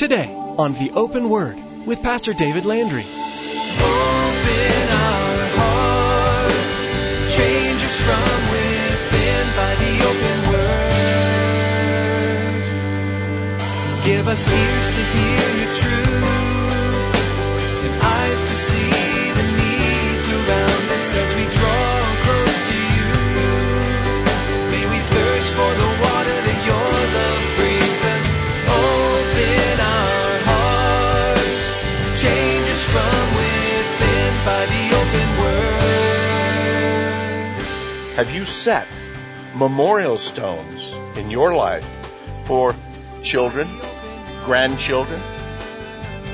today on The Open Word with Pastor David Landry. Open our hearts, change us from within by the open word. Give us ears to hear your truth and eyes to see the needs around us as we draw Have you set memorial stones in your life for children, grandchildren,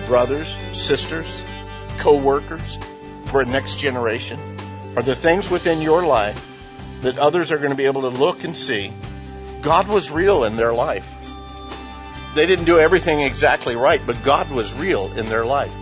brothers, sisters, co-workers, for a next generation? Are there things within your life that others are going to be able to look and see God was real in their life? They didn't do everything exactly right, but God was real in their life.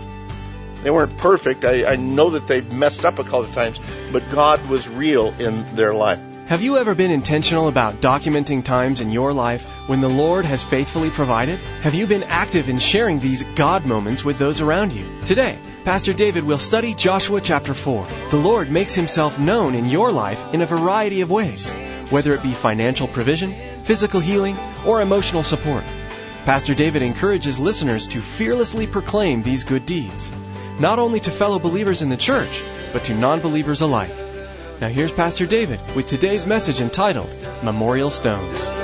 They weren't perfect. I, I know that they've messed up a couple of times, but God was real in their life. Have you ever been intentional about documenting times in your life when the Lord has faithfully provided? Have you been active in sharing these God moments with those around you? Today, Pastor David will study Joshua chapter 4. The Lord makes himself known in your life in a variety of ways, whether it be financial provision, physical healing, or emotional support. Pastor David encourages listeners to fearlessly proclaim these good deeds, not only to fellow believers in the church, but to non-believers alike. Now here's Pastor David with today's message entitled Memorial Stones.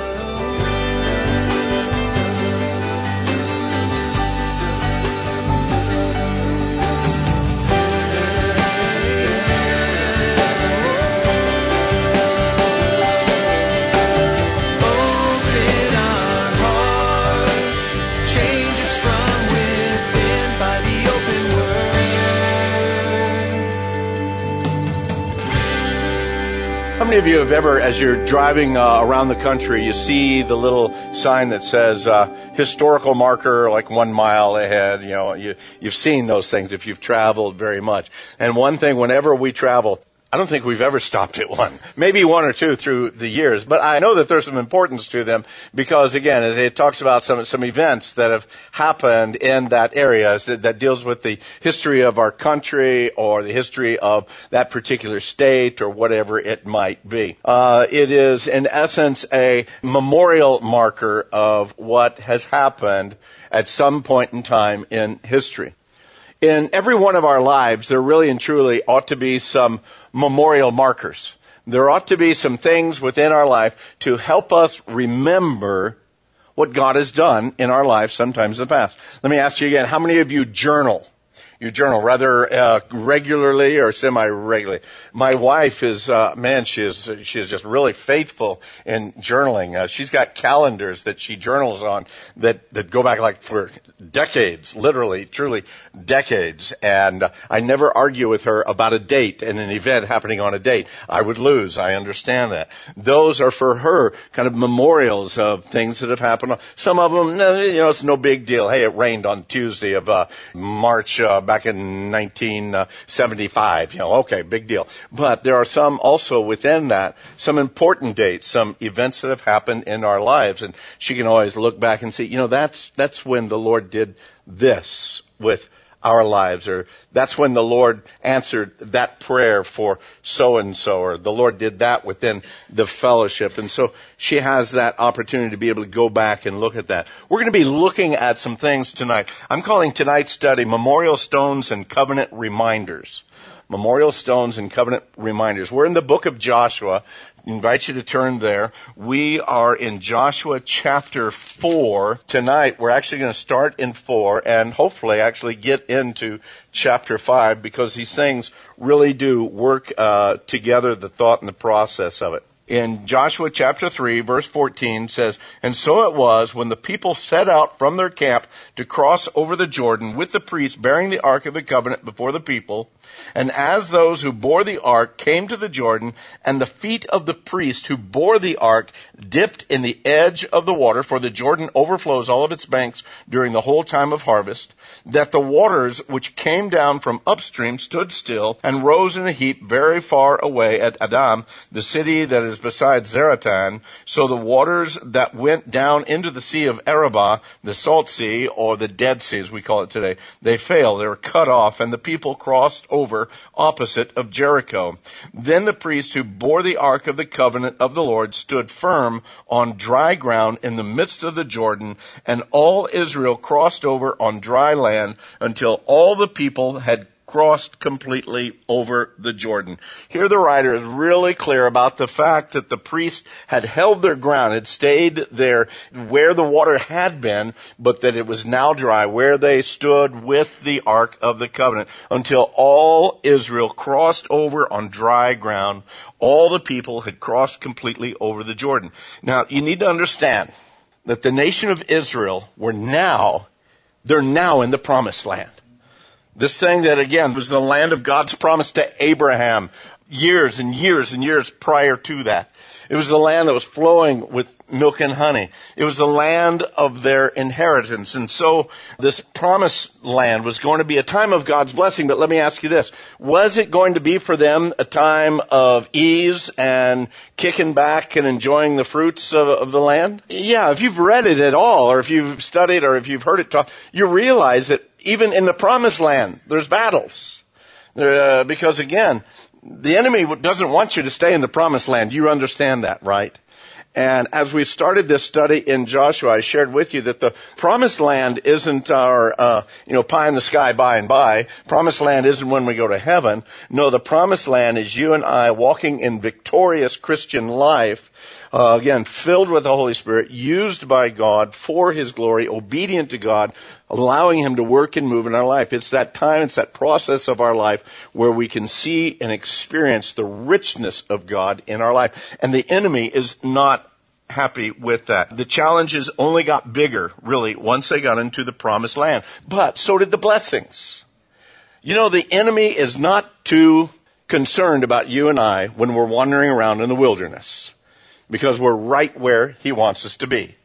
Many of you have ever, as you're driving uh, around the country, you see the little sign that says uh, historical marker, like one mile ahead? You know, you, you've seen those things if you've traveled very much. And one thing, whenever we travel, I don't think we've ever stopped at one. Maybe one or two through the years, but I know that there's some importance to them because again, it, talks about some some events that have happened in that area that, that deals with the history of our country or the history of that particular state or whatever it might be. Uh, it is in essence a memorial marker of what has happened at some point in time in history in every one of our lives, there really and truly ought to be some memorial markers. There ought to be some things within our life to help us remember what God has done in our life sometimes in the past. Let me ask you again, how many of you journal? You journal rather uh, regularly or semi-regularly. My wife is, uh, man, she is she is just really faithful in journaling. Uh, she's got calendars that she journals on that that go back like for decades, literally, truly decades. And I never argue with her about a date and an event happening on a date. I would lose. I understand that. Those are for her kind of memorials of things that have happened. Some of them, you know, it's no big deal. Hey, it rained on Tuesday of uh, March uh, back in 1975. You know, okay, big deal. But there are some also within that, some important dates, some events that have happened in our lives, and she can always look back and see, you know, that's that's when the Lord did this with our lives, or that's when the Lord answered that prayer for so and so, or the Lord did that within the fellowship. And so she has that opportunity to be able to go back and look at that. We're going to be looking at some things tonight. I'm calling tonight's study Memorial Stones and Covenant Reminders. Memorial Stones and Covenant Reminders. We're in the book of Joshua. I invite you to turn there. We are in Joshua chapter 4. Tonight, we're actually going to start in 4 and hopefully actually get into chapter 5 because these things really do work uh, together, the thought and the process of it in Joshua chapter 3 verse 14 says, And so it was when the people set out from their camp to cross over the Jordan with the priests bearing the ark of the covenant before the people, and as those who bore the ark came to the Jordan, and the feet of the priest who bore the ark dipped in the edge of the water, for the Jordan overflows all of its banks during the whole time of harvest, that the waters which came down from upstream stood still and rose in a heap very far away at Adam, the city that is beside Zaretan. So the waters that went down into the sea of Arabah, the salt sea, or the Dead Sea as we call it today, they failed. They were cut off and the people crossed over opposite of Jericho. Then the priest who bore the ark of the covenant of the Lord stood firm on dry ground in the midst of the Jordan and all Israel crossed over on dry land until all the people had crossed completely over the Jordan. Here the writer is really clear about the fact that the priests had held their ground, had stayed there where the water had been, but that it was now dry, where they stood with the Ark of the Covenant until all Israel crossed over on dry ground. All the people had crossed completely over the Jordan. Now, you need to understand that the nation of Israel were now, they're now in the promised land. This thing that again was the land of God's promise to Abraham years and years and years prior to that. It was the land that was flowing with milk and honey. It was the land of their inheritance. And so this promised land was going to be a time of God's blessing. But let me ask you this. Was it going to be for them a time of ease and kicking back and enjoying the fruits of, of the land? Yeah, if you've read it at all, or if you've studied, or if you've heard it talk, you realize that even in the promised land, there's battles. Uh, because again, the enemy doesn't want you to stay in the promised land. You understand that, right? And as we started this study in Joshua, I shared with you that the promised land isn't our, uh, you know, pie in the sky by and by. Promised land isn't when we go to heaven. No, the promised land is you and I walking in victorious Christian life uh, again, filled with the Holy Spirit, used by God for His glory, obedient to God, allowing Him to work and move in our life. It's that time, it's that process of our life where we can see and experience the richness of God in our life. And the enemy is not happy with that. The challenges only got bigger, really, once they got into the promised land. But so did the blessings. You know, the enemy is not too concerned about you and I when we're wandering around in the wilderness because we're right where He wants us to be.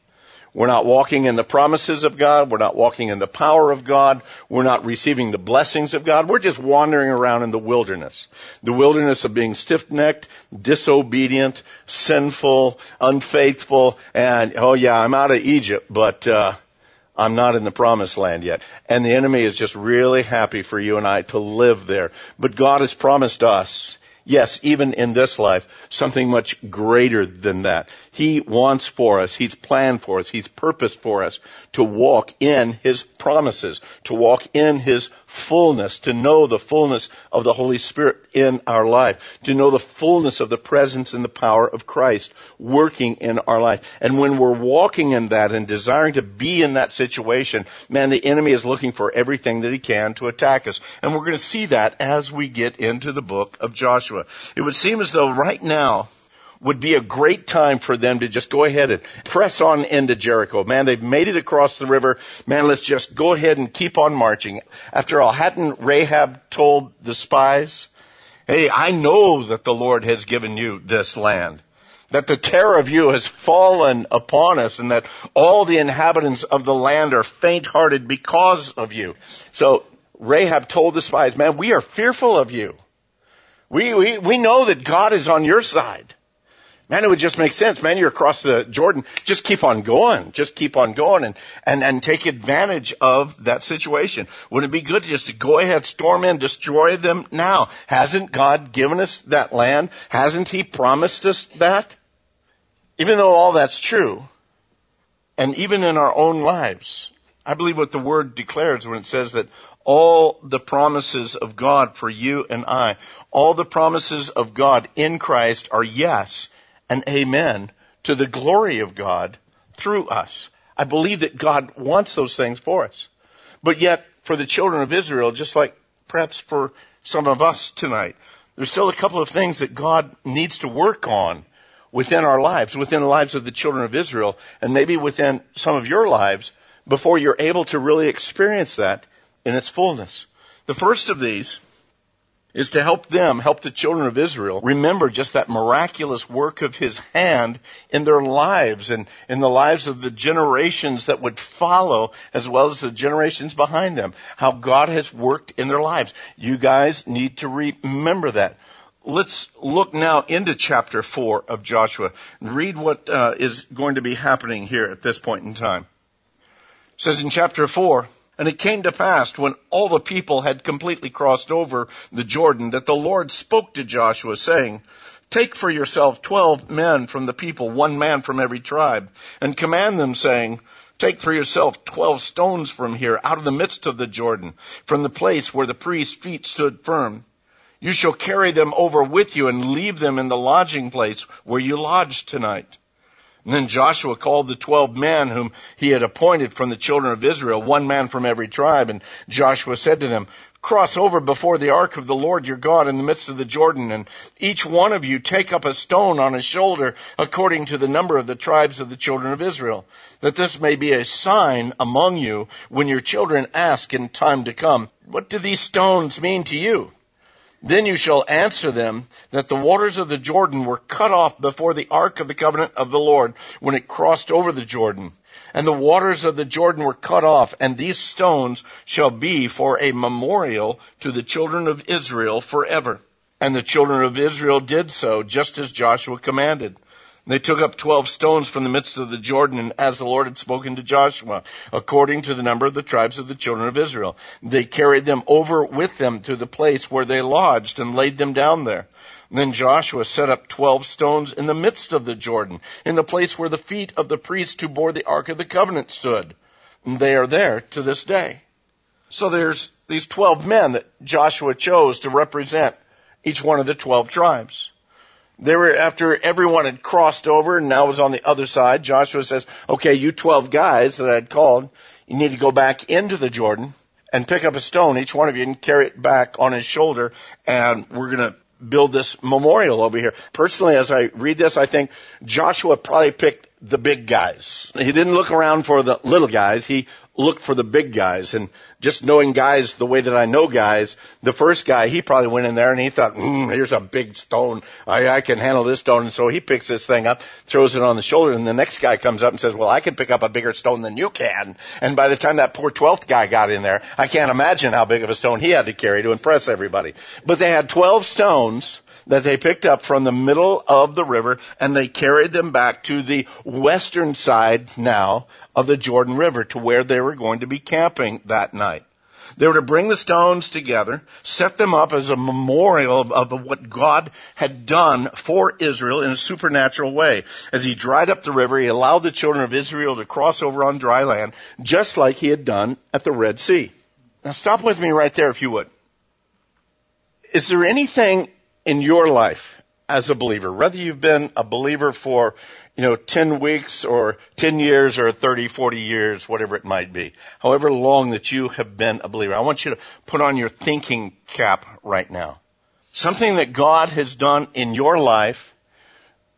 We're not walking in the promises of God. We're not walking in the power of God. We're not receiving the blessings of God. We're just wandering around in the wilderness. The wilderness of being stiff-necked, disobedient, sinful, unfaithful, and, oh yeah, I'm out of Egypt, but, uh, I'm not in the promised land yet. And the enemy is just really happy for you and I to live there. But God has promised us Yes, even in this life, something much greater than that. He wants for us, He's planned for us, He's purposed for us to walk in His promises, to walk in His fullness, to know the fullness of the Holy Spirit in our life, to know the fullness of the presence and the power of Christ working in our life. And when we're walking in that and desiring to be in that situation, man, the enemy is looking for everything that he can to attack us. And we're going to see that as we get into the book of Joshua. It would seem as though right now, would be a great time for them to just go ahead and press on into Jericho. Man, they've made it across the river. Man, let's just go ahead and keep on marching. After all, hadn't Rahab told the spies, hey, I know that the Lord has given you this land that the terror of you has fallen upon us and that all the inhabitants of the land are faint-hearted because of you. So Rahab told the spies, man, we are fearful of you. We, we, we know that God is on your side. Man, it would just make sense. Man, you're across the Jordan. Just keep on going. Just keep on going and, and, and take advantage of that situation. Wouldn't it be good just to go ahead, storm in, destroy them now? Hasn't God given us that land? Hasn't He promised us that? Even though all that's true, and even in our own lives, I believe what the Word declares when it says that all the promises of God for you and I, all the promises of God in Christ are yes and amen to the glory of God through us. I believe that God wants those things for us. But yet, for the children of Israel, just like perhaps for some of us tonight, there's still a couple of things that God needs to work on within our lives, within the lives of the children of Israel, and maybe within some of your lives before you're able to really experience that in its fullness. The first of these is to help them, help the children of Israel remember just that miraculous work of His hand in their lives and in the lives of the generations that would follow as well as the generations behind them. How God has worked in their lives. You guys need to remember that. let's look now into chapter 4 of Joshua and read what uh, is going to be happening here at this point in time. It says in chapter 4, and it came to pass when all the people had completely crossed over the Jordan that the Lord spoke to Joshua saying, Take for yourself twelve men from the people, one man from every tribe, and command them saying, Take for yourself twelve stones from here, out of the midst of the Jordan, from the place where the priest's feet stood firm. You shall carry them over with you and leave them in the lodging place where you lodge tonight. And then Joshua called the twelve men whom he had appointed from the children of Israel, one man from every tribe. And Joshua said to them, cross over before the ark of the Lord your God in the midst of the Jordan, and each one of you take up a stone on his shoulder according to the number of the tribes of the children of Israel, that this may be a sign among you when your children ask in time to come, what do these stones mean to you? Then you shall answer them that the waters of the Jordan were cut off before the ark of the covenant of the Lord when it crossed over the Jordan. And the waters of the Jordan were cut off, and these stones shall be for a memorial to the children of Israel forever. And the children of Israel did so, just as Joshua commanded. They took up twelve stones from the midst of the Jordan, and as the Lord had spoken to Joshua, according to the number of the tribes of the children of Israel. They carried them over with them to the place where they lodged and laid them down there. Then Joshua set up twelve stones in the midst of the Jordan, in the place where the feet of the priests who bore the Ark of the Covenant stood. And they are there to this day. So there's these twelve men that Joshua chose to represent each one of the twelve tribes. They were, after everyone had crossed over and now was on the other side, Joshua says, okay, you 12 guys that I had called, you need to go back into the Jordan and pick up a stone, each one of you, and carry it back on his shoulder, and we're gonna build this memorial over here. Personally, as I read this, I think Joshua probably picked the big guys. He didn't look around for the little guys. He looked for the big guys. And just knowing guys the way that I know guys, the first guy, he probably went in there and he thought, mm, here's a big stone. I, I can handle this stone. And so he picks this thing up, throws it on the shoulder. And the next guy comes up and says, well, I can pick up a bigger stone than you can. And by the time that poor 12th guy got in there, I can't imagine how big of a stone he had to carry to impress everybody. But they had 12 stones that they picked up from the middle of the river and they carried them back to the western side now of the Jordan River to where they were going to be camping that night. They were to bring the stones together, set them up as a memorial of, of, what God had done for Israel in a supernatural way. As he dried up the river, he allowed the children of Israel to cross over on dry land, just like he had done at the Red Sea. Now stop with me right there if you would. Is there anything in your life as a believer, whether you've been a believer for, you know, 10 weeks or 10 years or 30, 40 years, whatever it might be, however long that you have been a believer, I want you to put on your thinking cap right now. Something that God has done in your life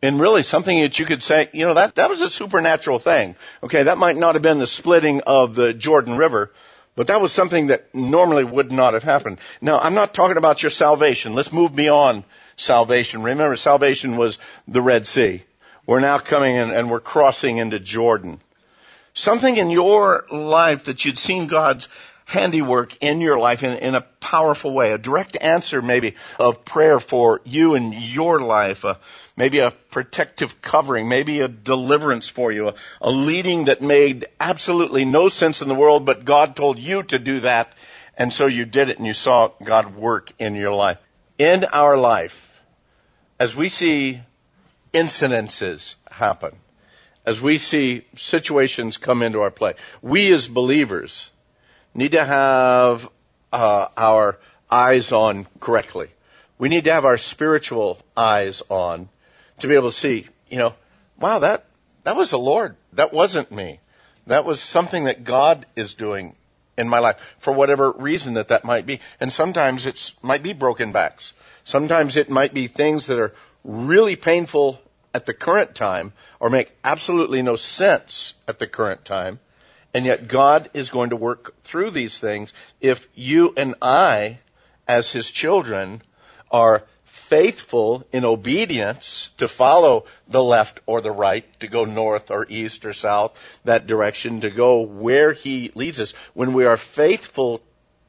and really something that you could say, you know, that, that was a supernatural thing. Okay, that might not have been the splitting of the Jordan River, but that was something that normally would not have happened. Now, I'm not talking about your salvation. Let's move beyond salvation. Remember, salvation was the Red Sea. We're now coming in and we're crossing into Jordan. Something in your life that you'd seen God's handiwork in your life in, in a powerful way, a direct answer maybe of prayer for you and your life, uh, maybe a protective covering, maybe a deliverance for you, a, a leading that made absolutely no sense in the world, but God told you to do that, and so you did it and you saw God work in your life. In our life, as we see incidences happen, as we see situations come into our play, we as believers need to have uh, our eyes on correctly. We need to have our spiritual eyes on to be able to see, you know, wow, that that was the Lord. That wasn't me. That was something that God is doing in my life for whatever reason that that might be. And sometimes it might be broken backs. Sometimes it might be things that are really painful at the current time or make absolutely no sense at the current time. And yet God is going to work through these things if you and I, as His children, are faithful in obedience to follow the left or the right, to go north or east or south, that direction, to go where He leads us. When we are faithful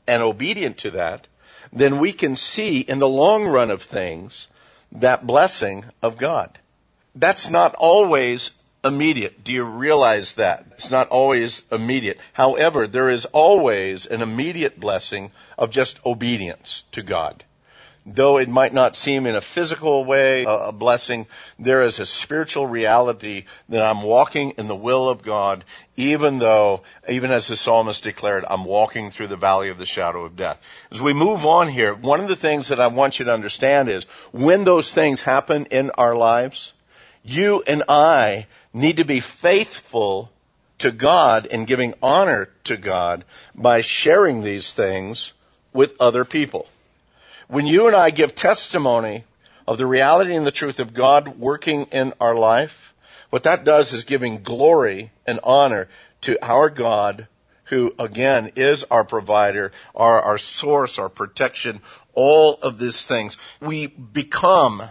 and obedient to that, then we can see in the long run of things that blessing of God. That's not always immediate. Do you realize that? It's not always immediate. However, there is always an immediate blessing of just obedience to God. Though it might not seem in a physical way a blessing, there is a spiritual reality that I'm walking in the will of God, even though, even as the psalmist declared, I'm walking through the valley of the shadow of death. As we move on here, one of the things that I want you to understand is when those things happen in our lives, you and I need to be faithful to God and giving honor to God by sharing these things with other people. When you and I give testimony of the reality and the truth of God working in our life, what that does is giving glory and honor to our God who again is our provider, our, our source, our protection, all of these things. We become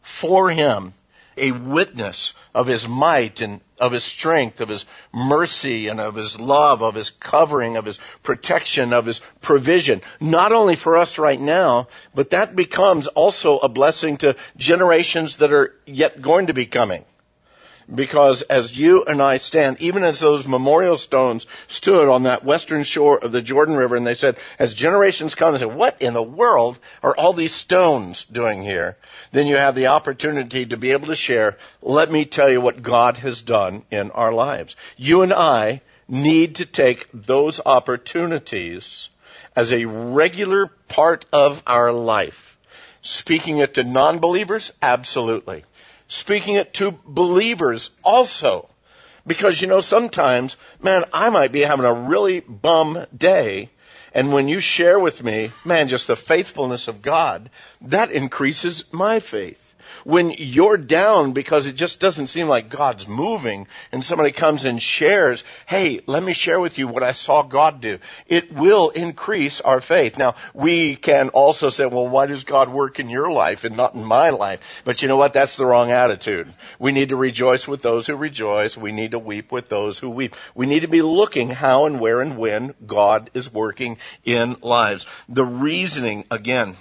for Him a witness of his might and of his strength, of his mercy and of his love, of his covering, of his protection, of his provision. Not only for us right now, but that becomes also a blessing to generations that are yet going to be coming because as you and I stand, even as those memorial stones stood on that western shore of the Jordan River, and they said, as generations come, they said, what in the world are all these stones doing here? Then you have the opportunity to be able to share, let me tell you what God has done in our lives. You and I need to take those opportunities as a regular part of our life. Speaking it to non-believers? Absolutely speaking it to believers also. Because, you know, sometimes, man, I might be having a really bum day. And when you share with me, man, just the faithfulness of God, that increases my faith when you're down because it just doesn't seem like God's moving and somebody comes and shares, hey, let me share with you what I saw God do. It will increase our faith. Now, we can also say, well, why does God work in your life and not in my life? But you know what? That's the wrong attitude. We need to rejoice with those who rejoice. We need to weep with those who weep. We need to be looking how and where and when God is working in lives. The reasoning, again,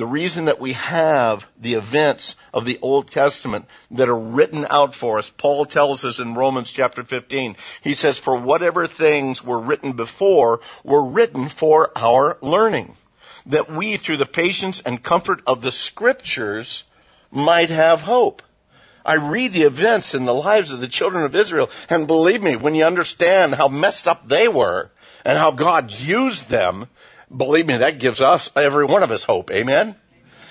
the reason that we have the events of the Old Testament that are written out for us, Paul tells us in Romans chapter 15, he says, for whatever things were written before were written for our learning, that we through the patience and comfort of the scriptures might have hope. I read the events in the lives of the children of Israel, and believe me, when you understand how messed up they were, and how God used them, Believe me, that gives us, every one of us hope. Amen?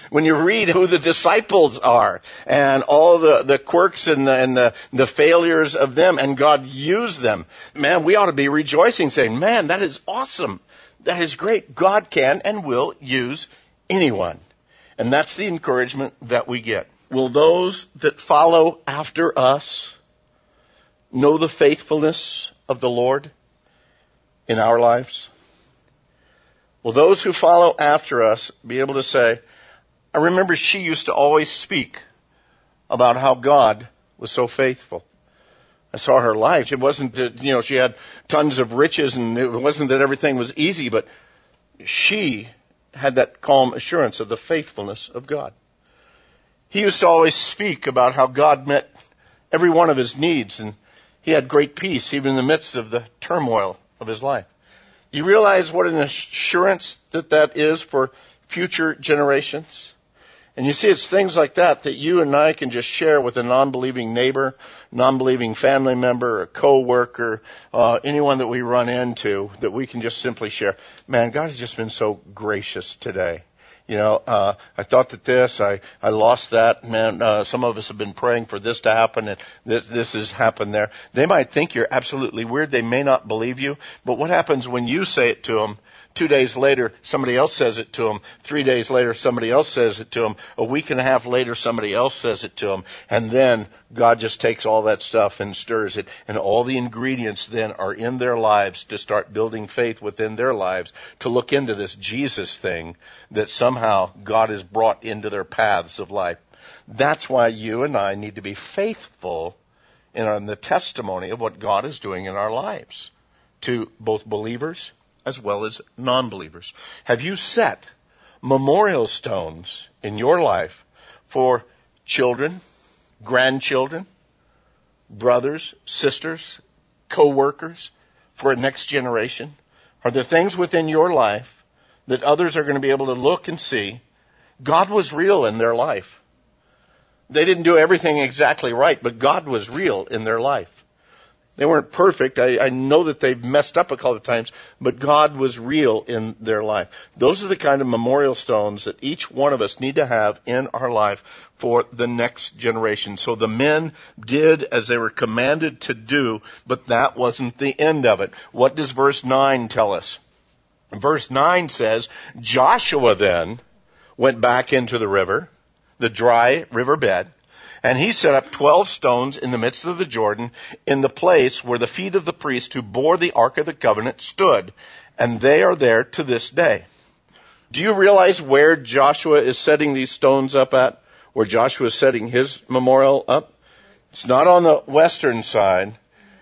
When you read who the disciples are and all the, the quirks and, the, and the, the failures of them and God used them, man, we ought to be rejoicing saying, man, that is awesome. That is great. God can and will use anyone. And that's the encouragement that we get. Will those that follow after us know the faithfulness of the Lord in our lives? Will those who follow after us be able to say, I remember she used to always speak about how God was so faithful. I saw her life. It wasn't that, you know, she had tons of riches and it wasn't that everything was easy, but she had that calm assurance of the faithfulness of God. He used to always speak about how God met every one of his needs and he had great peace even in the midst of the turmoil of his life. You realize what an assurance that that is for future generations? And you see, it's things like that that you and I can just share with a non-believing neighbor, non-believing family member, a co-worker, uh, anyone that we run into, that we can just simply share. Man, God has just been so gracious today. You know, uh, I thought that this, I, I lost that. Man, uh, some of us have been praying for this to happen and this, this has happened there. They might think you're absolutely weird. They may not believe you. But what happens when you say it to them Two days later, somebody else says it to him. Three days later, somebody else says it to him. A week and a half later, somebody else says it to him. And then God just takes all that stuff and stirs it. And all the ingredients then are in their lives to start building faith within their lives to look into this Jesus thing that somehow God has brought into their paths of life. That's why you and I need to be faithful in the testimony of what God is doing in our lives to both believers as well as non-believers. Have you set memorial stones in your life for children, grandchildren, brothers, sisters, co-workers, for a next generation? Are there things within your life that others are going to be able to look and see? God was real in their life. They didn't do everything exactly right, but God was real in their life. They weren't perfect. I, I know that they've messed up a couple of times, but God was real in their life. Those are the kind of memorial stones that each one of us need to have in our life for the next generation. So the men did as they were commanded to do, but that wasn't the end of it. What does verse 9 tell us? Verse 9 says, Joshua then went back into the river, the dry river bed, and he set up twelve stones in the midst of the Jordan in the place where the feet of the priest who bore the Ark of the Covenant stood. And they are there to this day. Do you realize where Joshua is setting these stones up at? Where Joshua is setting his memorial up? It's not on the western side.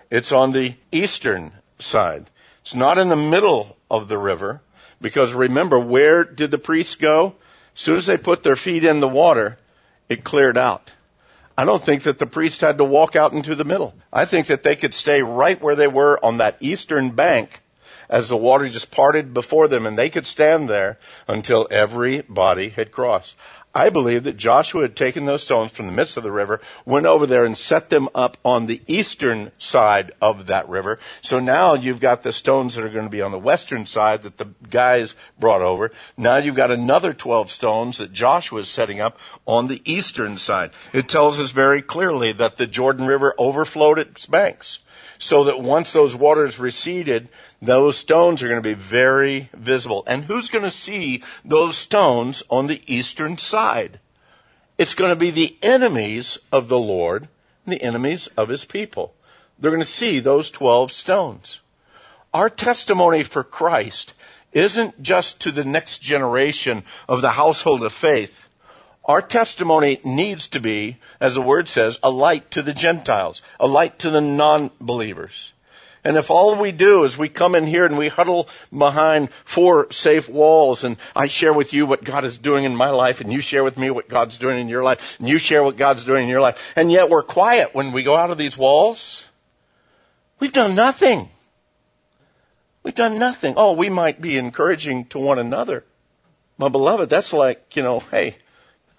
It's on the eastern side. It's not in the middle of the river. Because remember, where did the priests go? As soon as they put their feet in the water, it cleared out. I don't think that the priest had to walk out into the middle. I think that they could stay right where they were on that eastern bank as the water just parted before them and they could stand there until everybody had crossed. I believe that Joshua had taken those stones from the midst of the river, went over there and set them up on the eastern side of that river. So now you've got the stones that are going to be on the western side that the guys brought over. Now you've got another 12 stones that Joshua is setting up on the eastern side. It tells us very clearly that the Jordan River overflowed its banks so that once those waters receded, those stones are going to be very visible. And who's going to see those stones on the eastern side? It's going to be the enemies of the Lord, and the enemies of his people. They're going to see those 12 stones. Our testimony for Christ isn't just to the next generation of the household of faith. Our testimony needs to be, as the word says, a light to the Gentiles, a light to the non-believers. And if all we do is we come in here and we huddle behind four safe walls and I share with you what God is doing in my life and you share with me what God's doing in your life and you share what God's doing in your life and yet we're quiet when we go out of these walls, we've done nothing. We've done nothing. Oh, we might be encouraging to one another. My beloved, that's like, you know, hey,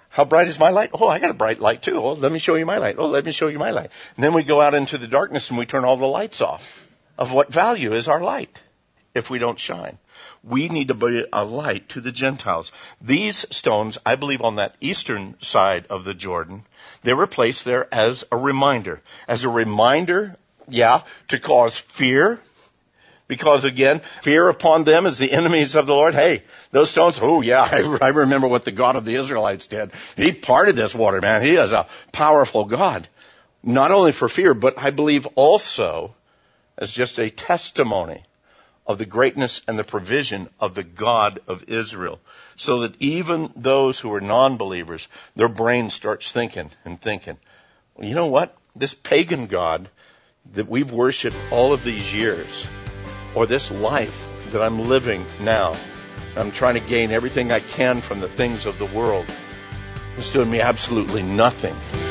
how bright is my light? Oh, I got a bright light too. Oh, let me show you my light. Oh, let me show you my light. And then we go out into the darkness and we turn all the lights off. Of what value is our light if we don't shine? We need to be a light to the Gentiles. These stones, I believe on that eastern side of the Jordan, they were placed there as a reminder. As a reminder, yeah, to cause fear, because again, fear upon them as the enemies of the Lord. Hey, those stones, oh yeah, I, I remember what the God of the Israelites did. He parted this water, man. He is a powerful God. Not only for fear, but I believe also as just a testimony of the greatness and the provision of the God of Israel. So that even those who are non-believers, their brain starts thinking and thinking, well, you know what? This pagan God that we've worshiped all of these years, or this life that I'm living now. I'm trying to gain everything I can from the things of the world. It's doing me absolutely nothing.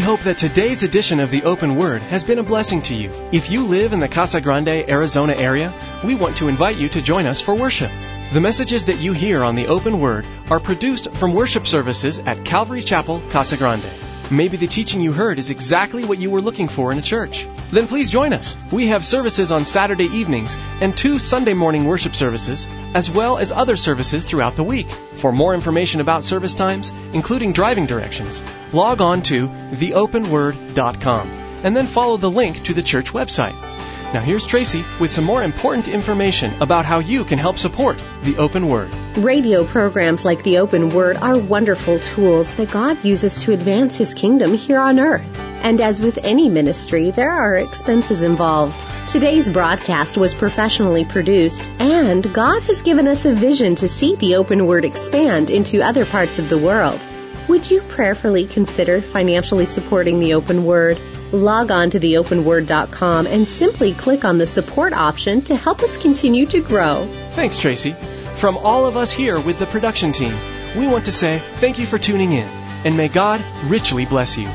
We hope that today's edition of the Open Word has been a blessing to you. If you live in the Casa Grande, Arizona area, we want to invite you to join us for worship. The messages that you hear on the Open Word are produced from worship services at Calvary Chapel, Casa Grande. Maybe the teaching you heard is exactly what you were looking for in a church. Then please join us. We have services on Saturday evenings and two Sunday morning worship services, as well as other services throughout the week. For more information about service times, including driving directions, log on to theopenword.com and then follow the link to the church website. Now here's Tracy with some more important information about how you can help support the Open Word. Radio programs like the Open Word are wonderful tools that God uses to advance His kingdom here on earth. And as with any ministry, there are expenses involved. Today's broadcast was professionally produced, and God has given us a vision to see the Open Word expand into other parts of the world. Would you prayerfully consider financially supporting the Open Word? Log on to theopenword.com and simply click on the support option to help us continue to grow. Thanks, Tracy. From all of us here with the production team, we want to say thank you for tuning in, and may God richly bless you.